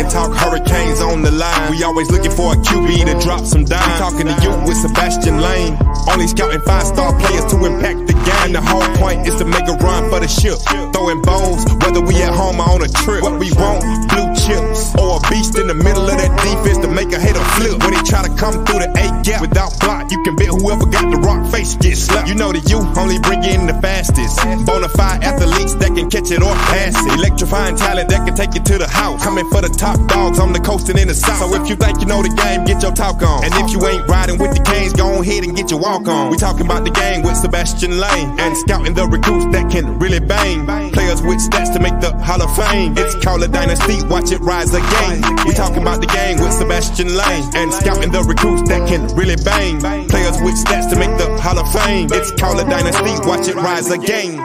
And talk hurricanes on the line. We always looking for a QB to drop some dimes. Talking to you with Sebastian Lane. Only scouting five star players to impact the game. The whole point is to make a run for the ship. Throwing bones, whether we at home or on a trip. What we want, blue chips. Or a beast in the middle of that defense to make a hater flip. When he try to come through the A gap without block, you can bet whoever got the rock face gets slapped. You know that you only bring in the fastest. Bonafide athletes that can catch it or pass it. Electrifying talent that can take you to the house. Coming for the top dogs on the coast and in the south. So if you think you know the game, get your talk on. And if you ain't riding with the Canes, go ahead and get your walk on. We talking about the game with Sebastian Lane and scouting the recruits that can really bang. Players with stats to make the Hall of Fame. It's called a dynasty, watch it rise again. We talking about the game with Sebastian Lane and scouting the recruits that can really bang. Players with stats to make the Hall of Fame. It's called a dynasty, watch it rise again.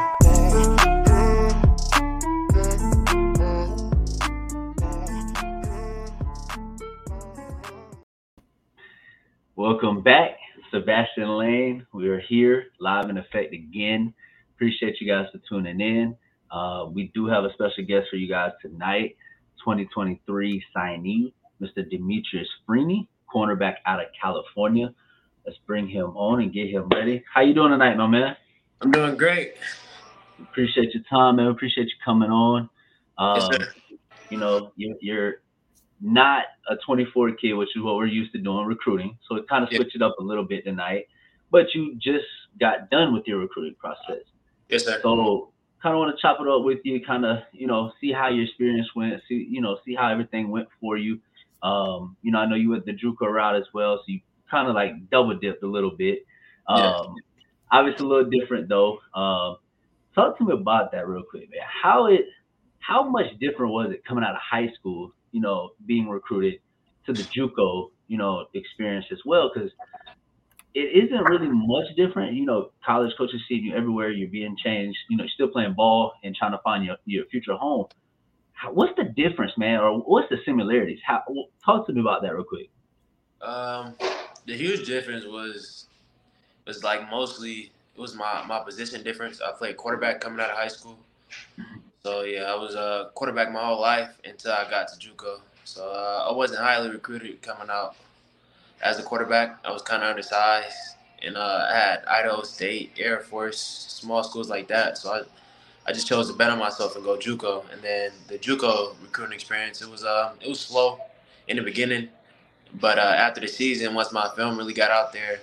Welcome back, Sebastian Lane. We are here live in effect again. Appreciate you guys for tuning in. Uh, we do have a special guest for you guys tonight, 2023 signee, Mr. Demetrius Freeney, cornerback out of California. Let's bring him on and get him ready. How you doing tonight, my man? I'm doing great. Appreciate your time, man. Appreciate you coming on. Um, Yes, you know, you're, you're not a 24 kid, which is what we're used to doing recruiting. So it kind of Yeah. switched it up a little bit tonight. But you just got done with your recruiting process. Yes, sir. So kind of want to chop it up with you, kind of, you know, see how your experience went, see, you know, see how everything went for you. Um, you know, I know you went the JUCO route as well, so you kind of like double dipped a little bit. Um, Yeah. obviously a little different though. Um, talk to me about that real quick, man. How it, how much different was it coming out of high school, you know, being recruited to the JUCO, you know, experience as well? Because it isn't really much different. You know, college coaches see you everywhere. You're being changed. You know, you're still playing ball and trying to find your, your future home. What's the difference, man, or what's the similarities? How talk to me about that real quick. Um, the huge difference was was like mostly it was my my position difference. I played quarterback coming out of high school, so yeah, I was a quarterback my whole life until I got to JUCO. So uh, I wasn't highly recruited coming out as a quarterback. I was kind of undersized, and uh, I had Idaho State, Air Force, small schools like that. So I I just chose to bet on myself and go JUCO. And then the JUCO recruiting experience, it was um it was slow in the beginning. But uh, after the season, once my film really got out there,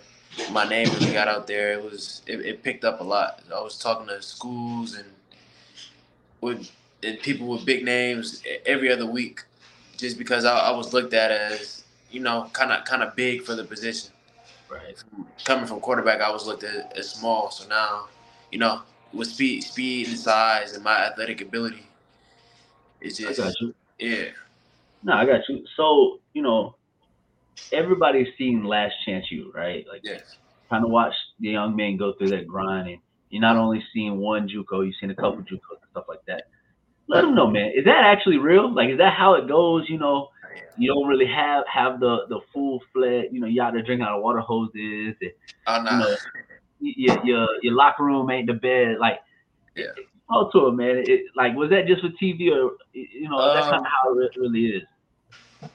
my name really got out there, it was it, it picked up a lot. I was talking to schools and with and people with big names every other week, just because I, I was looked at as you know kind of kind of big for the position. Right. Coming from quarterback, I was looked at as small. So now, you know, with speed, speed and size and my athletic ability, it's I just got you. yeah, No, I got you. So you know, everybody's seen Last Chance U, right? Like yeah. kind of watch the young men go through that grind, and you're not only seeing one JUCO, you've seen a couple mm-hmm. JUCOs and stuff like that. Let them know, man. Is that actually real? Like, is that how it goes? You know, oh, you don't really have have the the full fledged. You know, you out there drinking out of water hoses. And, Oh no. you know, your your your locker room ain't the bed. Like, Yeah. talk to him, man. It, like, was that just for TV or you know, that's Um, kind of how it really is.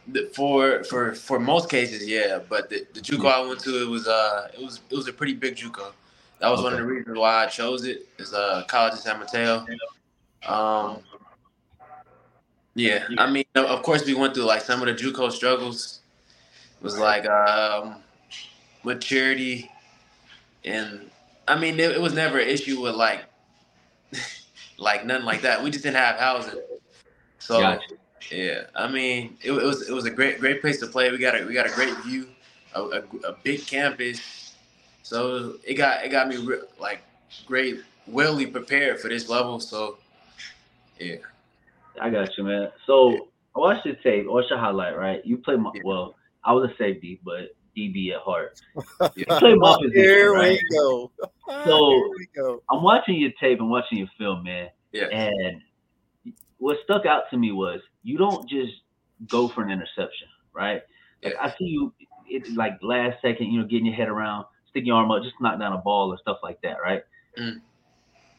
The- for for for most cases, yeah. But the, the JUCO I went to, it was uh, it was it was a pretty big JUCO. That was one of the reasons why I chose it. Is uh, college in San Mateo. Um, yeah, I mean, of of course, we went through like some of the JUCO struggles. It was like um, maturity, and I mean, it, it was never an issue with like, like nothing like that. We just didn't have housing, so. Gotcha. Yeah, I mean, it, it was it was a great great place to play. We got a we got a great view, a, a, a big campus, so it got it got me re- like great, wellly prepared for this level. So, yeah, I got you, man. So I watched your tape, I watched your highlight, right? You play my Yeah. well, I was a safety, but DB at heart. yeah, play my position, Here right? we go. So- Here we go. I'm watching your tape and watching your film, man. yeah, And what stuck out to me was you don't just go for an interception, right? Like Yeah. I see you it like last second, you know, getting your head around, sticking your arm up, just knock down a ball or stuff like that, right? Mm.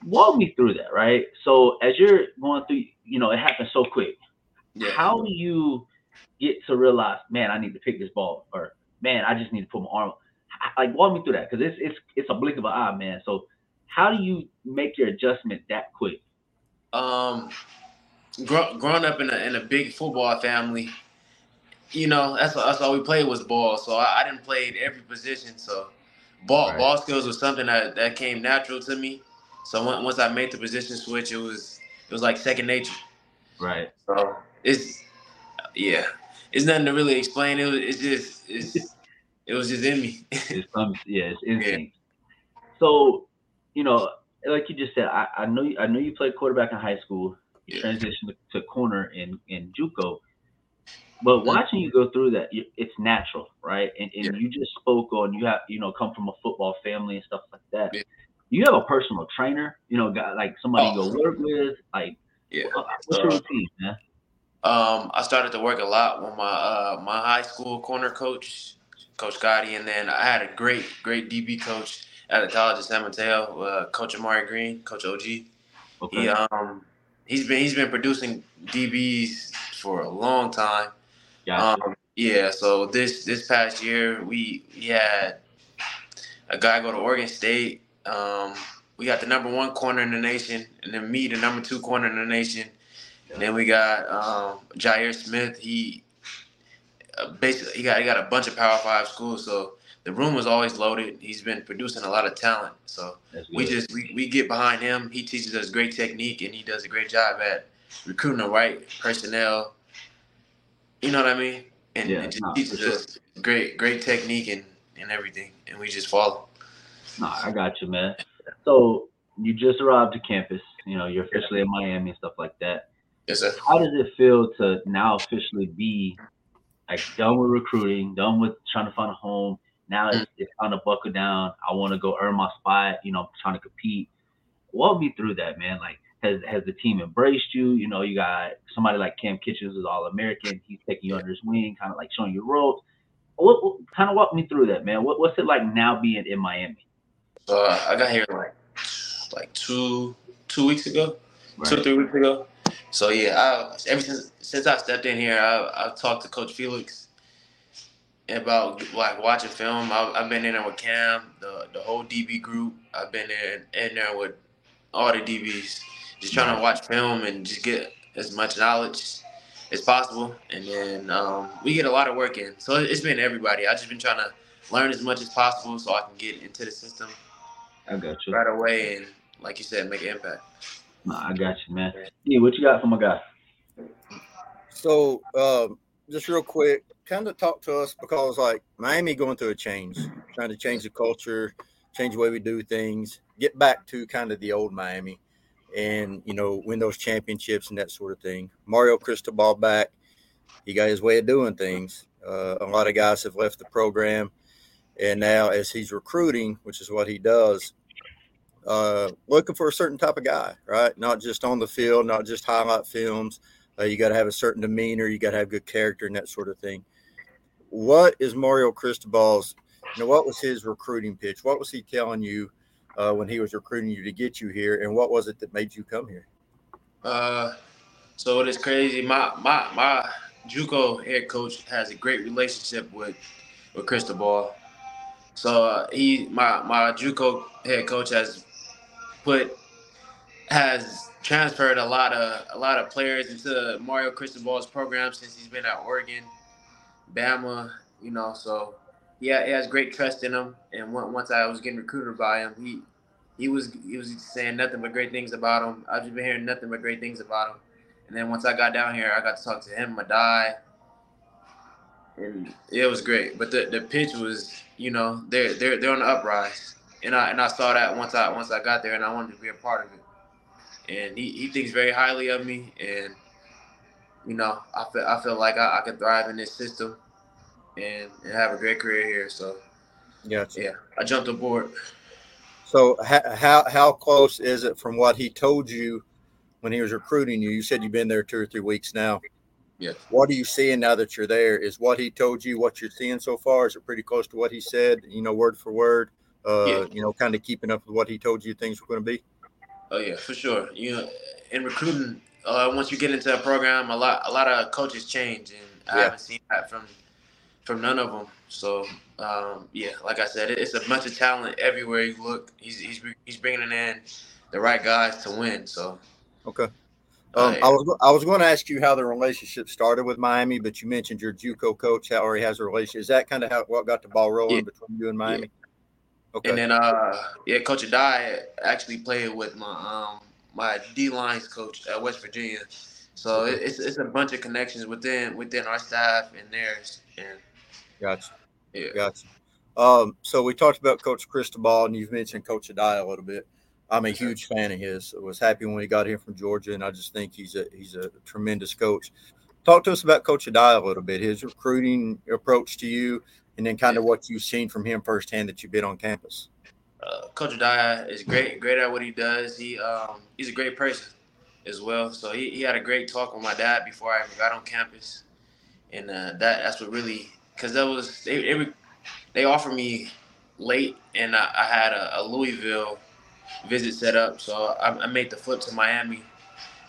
Walk me through that, right? So as you're going through, you know, it happens so quick. Yeah. How do you get to realize, man, I need to pick this ball, or man, I just need to put my arm. Like walk me through that because it's it's it's a blink of an eye, man. So how do you make your adjustment that quick? Um, grow, growing up in a in a big football family, you know that's that's all we played was ball. So I, I didn't play every position. So ball right. ball skills was something that that came natural to me. So once I made the position switch, it was it was like second nature. Right. So it's yeah, it's nothing to really explain. It was it's just it's it was just in me. it's yeah, it's instinct. Yeah. So you know, like you just said, I, I know you, I know you played quarterback in high school. You yeah. transitioned to, corner in in JUCO. But watching you go through that, it's natural, right? And, and yeah. you just spoke on you have you know come from a football family and stuff like that. Yeah. You have a personal trainer, you know, got like somebody oh. you go work with, like. Yeah. What's your routine, man? Um, I started to work a lot with my uh, my high school corner coach, Coach Scotty, and then I had a great great DB coach at the College of San Mateo, uh, Coach Amari Green, Coach OG. Okay. He um he's been he's been producing DBs for a long time. Yeah. Um, yeah. So this this past year we we had a guy go to Oregon State. Um, we got the number one corner in the nation, and then me, the number two corner in the nation. Then we got um, Jair Smith. He uh, basically he got he got a bunch of Power Five schools, so the room was always loaded. He's been producing a lot of talent. So we just we, we get behind him. He teaches us great technique and he does a great job at recruiting the right personnel. You know what I mean? And, yeah, and just teaches sure. us great great technique and, and everything. And we just follow. Nah, I got you, man. So you just arrived to campus. You know, you're officially in Miami and stuff like that. Yes, sir. How does it feel to now officially be like done with recruiting, done with trying to find a home, now it's, it's time to buckle down. I want to go earn my spot. You know, trying to compete. Walk me through that, man. Like, has has the team embraced you? You know, you got somebody like Cam Kinchens is all American. He's taking you under his wing, kind of like showing you ropes. What, what, kind of walk me through that, man? What, what's it like now being in Miami? Uh, I got here like like two two weeks ago, right. two three weeks ago. So yeah, I, ever since since I stepped in here, I, I've talked to Coach Felix about like watching film. I, have been in there with Cam, the the whole DB group. I've been in, in there with all the DBs, just trying to watch film and just get as much knowledge as possible. And then um, we get a lot of work in. So it's been everybody. I've just been trying to learn as much as possible so I can get into the system. I got you right away, and like you said, make an impact. Nah, I got you, man. Yeah, what you got for my guy? So, uh, just real quick, kind of talk to us because like Miami going through a change, trying to change the culture, change the way we do things, get back to kind of the old Miami, and you know win those championships and that sort of thing. Mario Cristobal back, he got his way of doing things. Uh, a lot of guys have left the program, and now as he's recruiting, which is what he does, uh, looking for a certain type of guy, right? Not just on the field, not just highlight films. Uh, you got to have a certain demeanor. You got to have good character and that sort of thing what is Mario Cristobal's? You know, what was his recruiting pitch? What was he telling you uh, when he was recruiting you to get you here, and what was it that made you come here? Uh, so it is crazy. My my my JUCO head coach has a great relationship with with Cristobal. So uh, he my my JUCO head coach has put has transferred a lot of a lot of players into Mario Cristobal's program since he's been at Oregon. Bama, you know, so yeah, he has great trust in him. And once I was getting recruited by him, he he was he was saying nothing but great things about him. I've just been hearing nothing but great things about him. And then once I got down here, I got to talk to him, Madai, and it was great. But the, the pitch was, you know, they're they're they're on the uprise, and I and I saw that once I once I got there, and I wanted to be a part of it. And he, he thinks very highly of me, and you know, I feel I feel like I, I could thrive in this system and, and have a great career here. So, gotcha. yeah, I jumped aboard. So, how how close is it from what he told you when he was recruiting you? You said you've been there two or three weeks now. Yeah. What are you seeing now that you're there? Is what he told you what you're seeing so far? Is it pretty close to what he said? You know, word for word. Uh, yeah. You know, kind of keeping up with what he told you things were going to be. Oh yeah, for sure. You know, in recruiting, uh, once you get into a program, a lot a lot of coaches change, and I haven't seen that from from none of them. So um, yeah, like I said, it's a bunch of talent everywhere you look. He's he's he's bringing in the right guys to win. So okay. Um, I was I was going to ask you how the relationship started with Miami, but you mentioned your JUCO coach how already has a relationship. Is that kind of how what got the ball rolling yeah. between you and Miami? Okay. And then uh yeah, Coach Addae actually played with my um my D lines coach at West Virginia. So okay. it's it's a bunch of connections within within our staff and theirs. And gotcha. Yeah. Gotcha. Um, so we talked about Coach Cristobal, and you've mentioned Coach Addae a little bit. I'm a huge fan of his. I was happy when he got here from Georgia, and I just think he's a he's a tremendous coach. Talk to us about Coach Addae a little bit, his recruiting approach to you, and then kind of what you've seen from him firsthand that you've been on campus. Uh, Coach Addae is great, great at what he does. He um, he's a great person as well. So he, he had a great talk with my dad before I even got on campus, and uh, that that's what really because that was they they, they offered me late, and I, I had a, a Louisville visit set up. So I, I, made the flip to Miami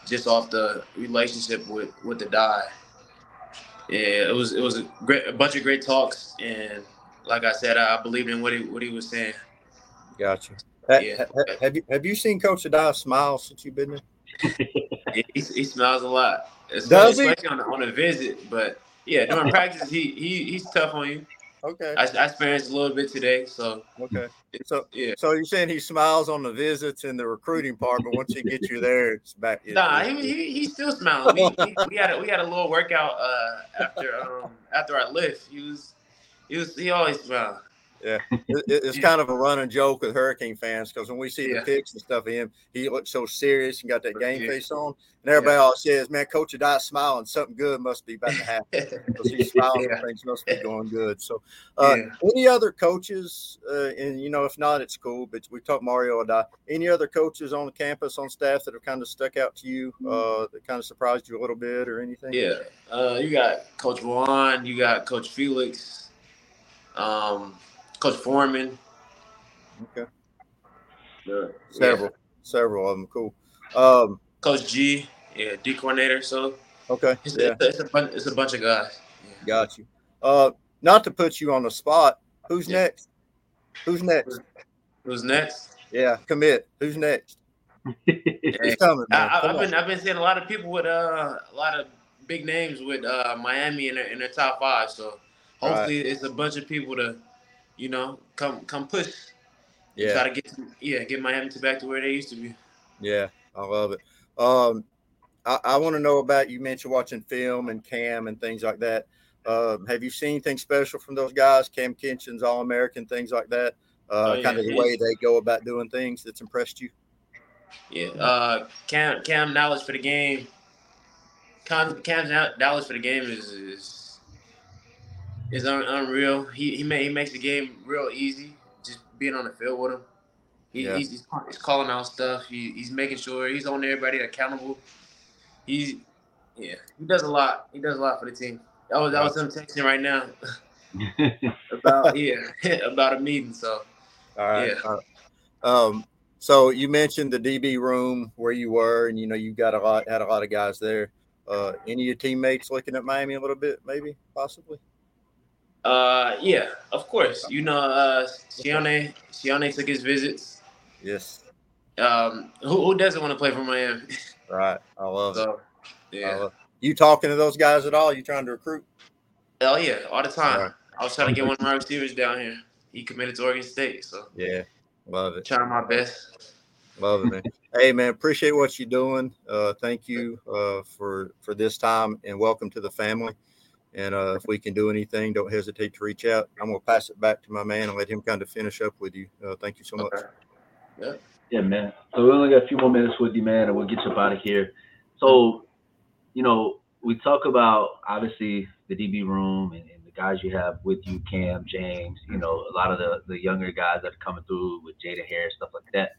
just off the relationship with with the die. Yeah, it was it was a great a bunch of great talks, and like I said, I, I believed in what he what he was saying. Gotcha. Yeah. Have you have you seen Coach Addae smile since you've been there? he, he, smiles a lot, especially, Does he? on, on a visit. But yeah, during practice, he, he he's tough on you. Okay. I, I experienced a little bit today, so okay. So yeah. So you're saying he smiles on the visits and the recruiting part, but once he gets you there, it's back. nah, he, he he's still smiling. We, we, we, had a, we had a little workout uh, after um after our lift. He was he was he always smiled. Yeah, it, it's kind of a running joke with Hurricane fans because when we see yeah. the pics and stuff of him, he looks so serious and got that game yeah. face on. And everybody yeah. always says, "Man, Coach Addae smiling. Something good must be about to happen because he's smiling. yeah. Things must be going good." So, uh, any other coaches? Uh, and you know, if not, it's cool. But we talked Mario Addae. Any other coaches on the campus on staff that have kind of stuck out to you? Uh, that kind of surprised you a little bit or anything? Yeah, uh, you got Coach Juan. You got Coach Felix. Um, Coach Foreman. Okay. Yeah. Several, yeah. several of them. Cool. Um, Coach G, yeah, D coordinator. So okay, it's, yeah. it's, a, it's, a, bunch, it's a bunch of guys. Yeah. Got you. Uh, not to put you on the spot. Who's yeah. next? Who's next? Who's next? Yeah, commit. Who's next? He's coming. I, have been I've been seeing a lot of people with uh, a lot of big names with uh, Miami in their, in their top five. So hopefully right. it's a bunch of people to you know, come come push. Yeah. Try to get yeah, get Miami to back to where they used to be. Yeah, I love it. Um, I, I want to know about you mentioned watching film and Cam and things like that. Uh, have you seen anything special from those guys? Cam Kinchens, All American, things like that. Uh, oh, yeah, kind of the way they go about doing things that's impressed you. Yeah, uh, Cam Cam knowledge for the game. Cam Cam's knowledge for the game is, is is un- unreal. He he, he makes the game real easy just being on the field with him. He, yeah. he's, he's, calling out stuff. He, he's making sure he's on everybody accountable. He's yeah, he does a lot. He does a lot for the team. That was that was him texting right now about yeah about a meeting. So all right. Yeah. All right. Um. So you mentioned the DB room where you were, and you know you got a lot had a lot of guys there. Uh, any of your teammates looking at Miami a little bit, maybe, possibly? Uh, yeah, of course. You know, uh, Sione, Sione took his visits. Yes. Um, who, who doesn't want to play for Miami? Right. I love so, it. Yeah. Love You talking to those guys at all? You trying to recruit? Oh yeah, all the time. Right. I was trying to get one of my receivers down here. He committed to Oregon State, so yeah, love it. Trying my best. Love it, man. hey, man, appreciate what you're doing. Uh, thank you uh, for for this time, and welcome to the family. And uh, if we can do anything, don't hesitate to reach out. I'm going to pass it back to my man and let him kind of finish up with you. Uh, thank you so much. Okay. Yeah. Yeah, man. So we only got a few more minutes with you, man, and we'll get you up out of here. So, you know, we talk about obviously the DB room and, and, the guys you have with you, Cam, James, you know, a lot of the, the younger guys that are coming through with Jada Harris, stuff like that.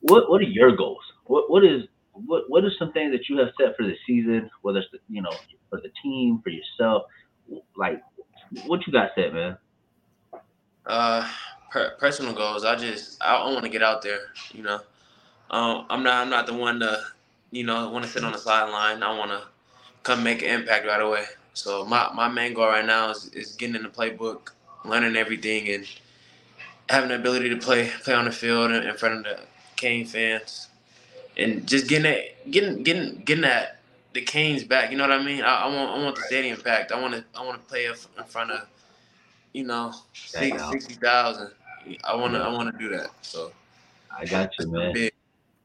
What what are your goals? What what is what what are some things that you have set for the season, whether it's the, you know for the team, for yourself? Like, what you got set, man? Uh, per- personal goals. I just I, want to get out there. You know, um, I'm not I'm not the one to you know, want to sit on the sideline. I want to come make an impact right away. So my, my main goal right now is, is getting in the playbook, learning everything, and having the ability to play play on the field in, front of the Cane fans, and just getting that getting getting getting that the Canes back. You know what I mean? I, I want I want the stadium packed. I want to I want to play in front of you know sixty thousand. I want to I want to do that. So I got you, man.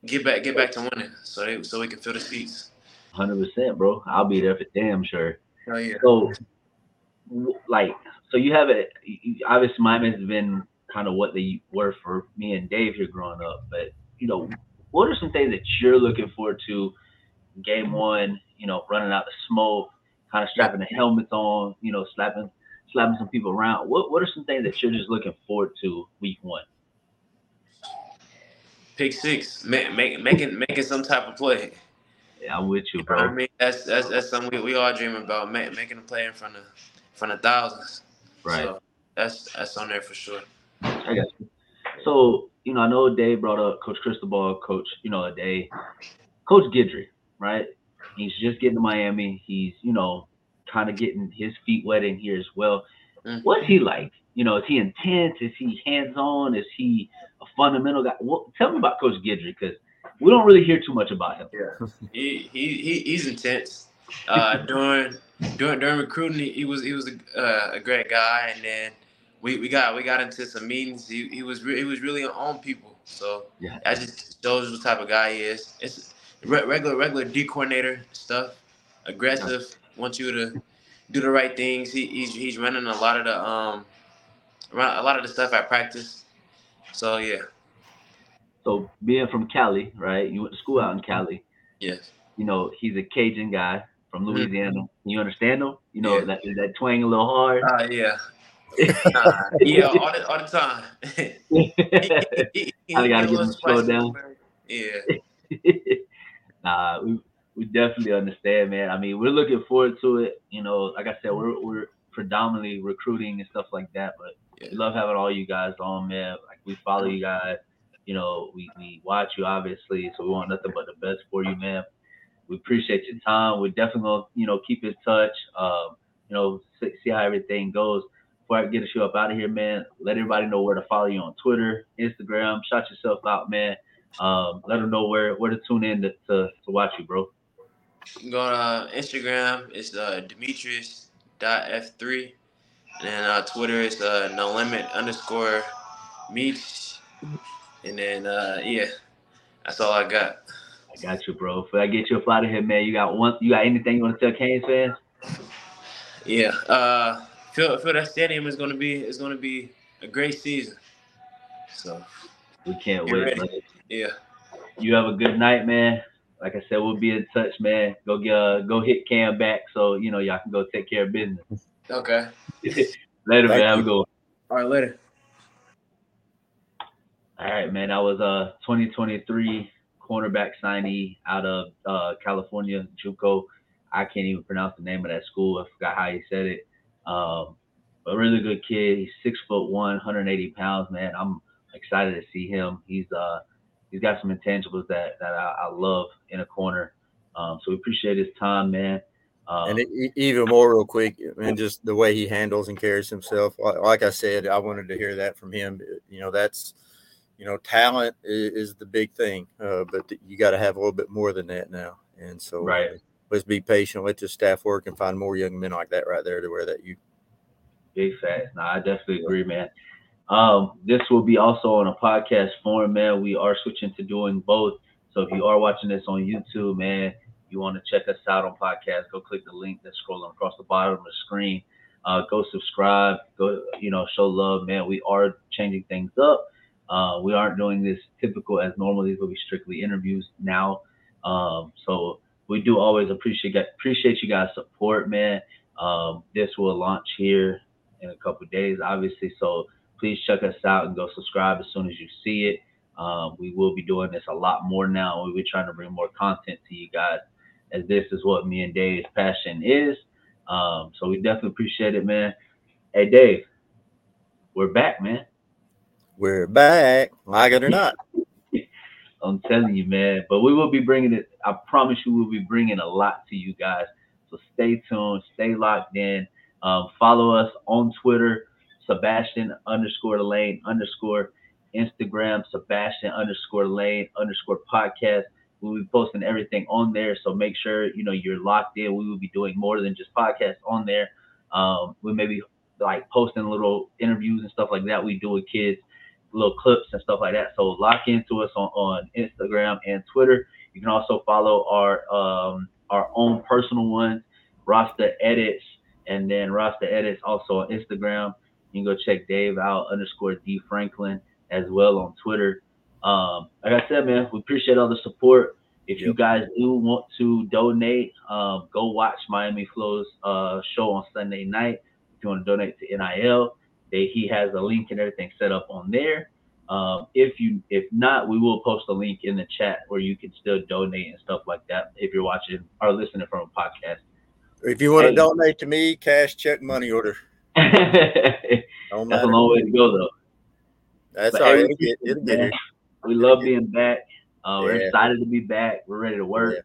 Get back get back to winning, so they, so we can fill the seats. Hundred percent, bro. I'll be there for damn sure. Oh yeah. So, like, so you have it. Obviously, Miami has been kind of what they were for me and Dave here growing up. But you know, what are some things that you're looking forward to? Game one, you know, running out the smoke, kind of strapping the helmets on, you know, slapping slapping some people around. What what are some things that you're just looking forward to week one? Pick six, make, make, making making some type of play. Yeah, I'm with you, bro. You know I mean, that's that's that's something we, we all dream about, making a play in front of in front of thousands. Right. So that's that's on there for sure. I got you. So, you know, I know Dave brought up Coach Cristobal, Coach, you know, Addae. Coach Guidry, right? He's just getting to Miami. He's, you know, kind of getting his feet wet in here as well. Mm-hmm. What's he like? You know, is he intense? Is he hands on? Is he a fundamental guy? Well, tell me about Coach Guidry because we don't really hear too much about him. Yeah, he, he, he he's intense. Uh, during during during recruiting, he, he was he was a, uh, a great guy, and then we, we got we got into some meetings. He, he was re- he was really on people. So yeah, I just shows what type of guy he is. It's re- regular regular D coordinator stuff. Aggressive. Wants you to do the right things. He, he's he's running a lot of the um a lot of the stuff at practice. So yeah. So being from Cali, right? You went to school out in Cali. Yes. You know he's a Cajun guy from mm-hmm. Louisiana. Mm-hmm. You understand him? You know yeah. that that twang a little hard. Uh, yeah, yeah, all the, all the time. I gotta get him slowed down. Yeah. nah, we we definitely understand, man. I mean, we're looking forward to it. You know, like I said, we're we're predominantly recruiting and stuff like that, but yeah. we love having all you guys on, man. Like we follow you guys. You know, we, we watch you obviously, so we want nothing but the best for you, man. We appreciate your time. We're definitely gonna, you know, keep in touch. Um, you know, see, see how everything goes before I get the show up out of here, man, let everybody know where to follow you on Twitter, Instagram. Shout yourself out, man. Um, let them know where where to tune in to, to, to watch you, bro. Go to uh, Instagram. It's uh, Demetrius.f3. And uh, Twitter is uh, no limit underscore meets. And then, uh, yeah, that's all I got. I got you, bro. Before I get you up out of here, man, you got one. You got anything you want to tell Canes fans? Yeah. Uh, feel that stadium is gonna be is gonna be a great season. So we can't wait. Yeah. You have a good night, man. Like I said, we'll be in touch, man. Go get uh, go hit Cam back so you know y'all can go take care of business. Okay. later, man. Have a good one. All right, later. All right, man. That was a uh, 2023 cornerback signee out of uh, California, JUCO. I can't even pronounce the name of that school. I forgot how you said it. Um, a really good kid. He's six foot one, 180 pounds, man. I'm excited to see him. He's uh he's got some intangibles that that I, I love in a corner. Um, so we appreciate his time, man. Um, and it, even more, real quick, and just the way he handles and carries himself. Like I said, I wanted to hear that from him. You know, that's you know, talent is, is the big thing, uh, but you got to have a little bit more than that now. And so, right let's be patient, let the staff work, and find more young men like that right there to wear that you. Big facts. No, I definitely agree, man. Um, this will be also on a podcast form, man. We are switching to doing both. So if you are watching this on YouTube, man, you want to check us out on podcast, go click the link that's scrolling across the bottom of the screen. Uh, go subscribe. Go, you know, show love, man. We are changing things up. Uh, we aren't doing this typical as normal. These will be strictly interviews now. Um, so we do always appreciate appreciate you guys' support, man. Um, this will launch here in a couple days, obviously. So please check us out and go subscribe as soon as you see it. Um, we will be doing this a lot more now. We'll be trying to bring more content to you guys, as this is what me and Dave's passion is. Um, so we definitely appreciate it, man. Hey, Dave, we're back, man. We're back, like it or not. I'm telling you, man. But we will be bringing it. I promise you, we'll be bringing a lot to you guys. So stay tuned, stay locked in. Um, follow us on Twitter, Sebastian underscore Lane underscore Instagram, Sebastian underscore Lane underscore podcast. We'll be posting everything on there. So make sure you know you're locked in. We will be doing more than just podcasts on there. Um, we may be like posting little interviews and stuff like that we do with kids, little clips and stuff like that. So lock into us on, on Instagram and Twitter. You can also follow our um, our own personal ones, Rasta Edits, and then Rasta Edits also on Instagram. You can go check Dave out underscore D Franklin as well on Twitter. Um, like I said, man, we appreciate all the support. If you guys do want to donate, um, go watch Miami Flow's uh, show on Sunday night. If you want to donate to NIL, they, he has a link and everything set up on there. Um, if you if not, we will post a link in the chat where you can still donate and stuff like that. If you're watching or listening from a podcast. If you want hey. to donate to me, cash, check, money order. That's a long way to go, though. That's but all right. Get, it'll get we love being back. Uh, we're yeah. excited to be back. We're ready to work. Yeah.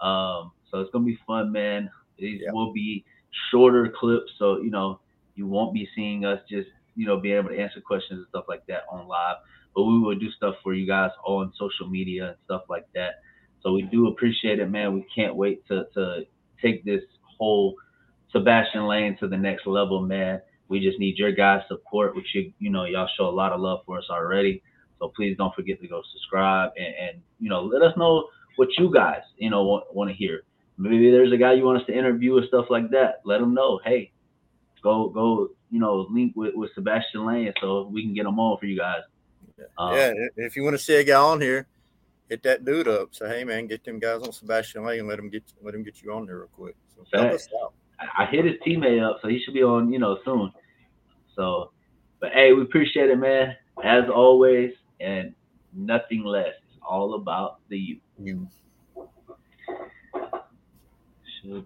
Um, so it's gonna be fun, man. These yeah. will be shorter clips, so you know you won't be seeing us just you know being able to answer questions and stuff like that on live. But we will do stuff for you guys on social media and stuff like that. So we do appreciate it, man. We can't wait to to take this whole Sebastian Lane to the next level, man. We just need your guys' support, which you you know y'all show a lot of love for us already. So please don't forget to go subscribe and, and you know let us know what you guys you know want, want to hear. Maybe there's a guy you want us to interview or stuff like that. Let them know. Hey, go go you know link with, with Sebastian Lane so we can get them on for you guys. Um, yeah, if you want to see a guy on here, hit that dude up. Say, hey man, get them guys on Sebastian Lane and let them get let him get you on there real quick. So I hit his teammate up, so he should be on you know soon. So, but hey, we appreciate it, man. As always, and nothing less. It's all about the you. you. Should